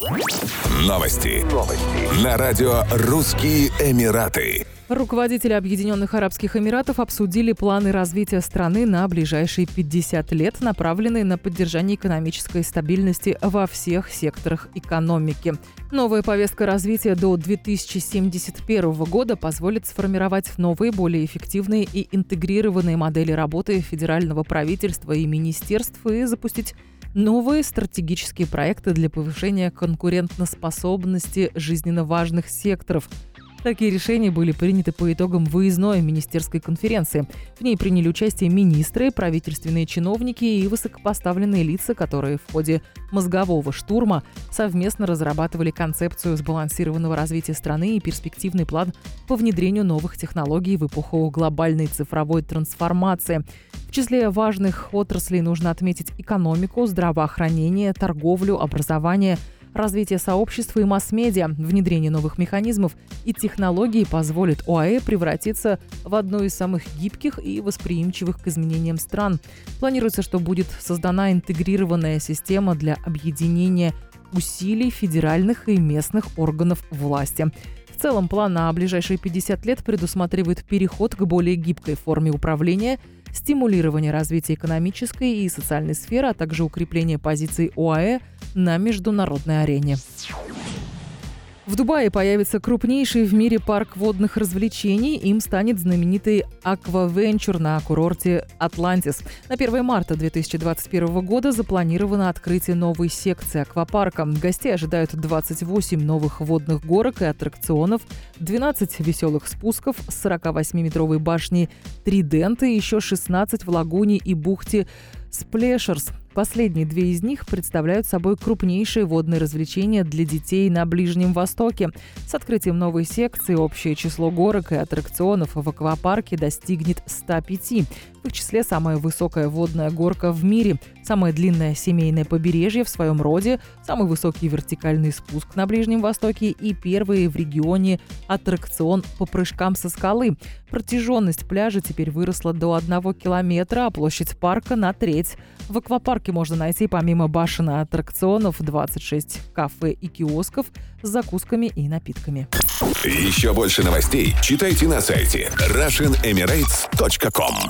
Новости. Новости. На радио «Русские Эмираты». Руководители Объединенных Арабских Эмиратов обсудили планы развития страны на ближайшие 50 лет, направленные на поддержание экономической стабильности во всех секторах экономики. Новая повестка развития до 2071 года позволит сформировать новые, более эффективные и интегрированные модели работы федерального правительства и министерств и запустить новые стратегические проекты для повышения конкурентоспособности жизненно важных секторов – Такие решения были приняты по итогам выездной министерской конференции. В ней приняли участие министры, правительственные чиновники и высокопоставленные лица, которые в ходе мозгового штурма совместно разрабатывали концепцию сбалансированного развития страны и перспективный план по внедрению новых технологий в эпоху глобальной цифровой трансформации. В числе важных отраслей нужно отметить экономику, здравоохранение, торговлю, образование – Развитие сообщества и масс-медиа, внедрение новых механизмов и технологий позволит ОАЭ превратиться в одну из самых гибких и восприимчивых к изменениям стран. Планируется, что будет создана интегрированная система для объединения усилий федеральных и местных органов власти. В целом план на ближайшие 50 лет предусматривает переход к более гибкой форме управления – стимулирование развития экономической и социальной сферы, а также укрепление позиций ОАЭ на международной арене. В Дубае появится крупнейший в мире парк водных развлечений. Им станет знаменитый Аквавенчур на курорте Атлантис. На 1 марта 2021 года запланировано открытие новой секции аквапарка. Гостей ожидают 28 новых водных горок и аттракционов, 12 веселых спусков с 48-метровой башней Тридент и еще 16 в лагуне и бухте Сплешерс. Последние две из них представляют собой крупнейшие водные развлечения для детей на Ближнем Востоке. С открытием новой секции общее число горок и аттракционов в аквапарке достигнет 105. В их числе самая высокая водная горка в мире, самое длинное семейное побережье в своем роде, самый высокий вертикальный спуск на Ближнем Востоке и первый в регионе аттракцион по прыжкам со скалы. Протяженность пляжа теперь выросла до 1 километра, а площадь парка на треть. В аквапарке можно найти помимо башен и аттракционов 26 кафе и киосков с закусками и напитками. Еще больше новостей читайте на сайте RussianEmirates.com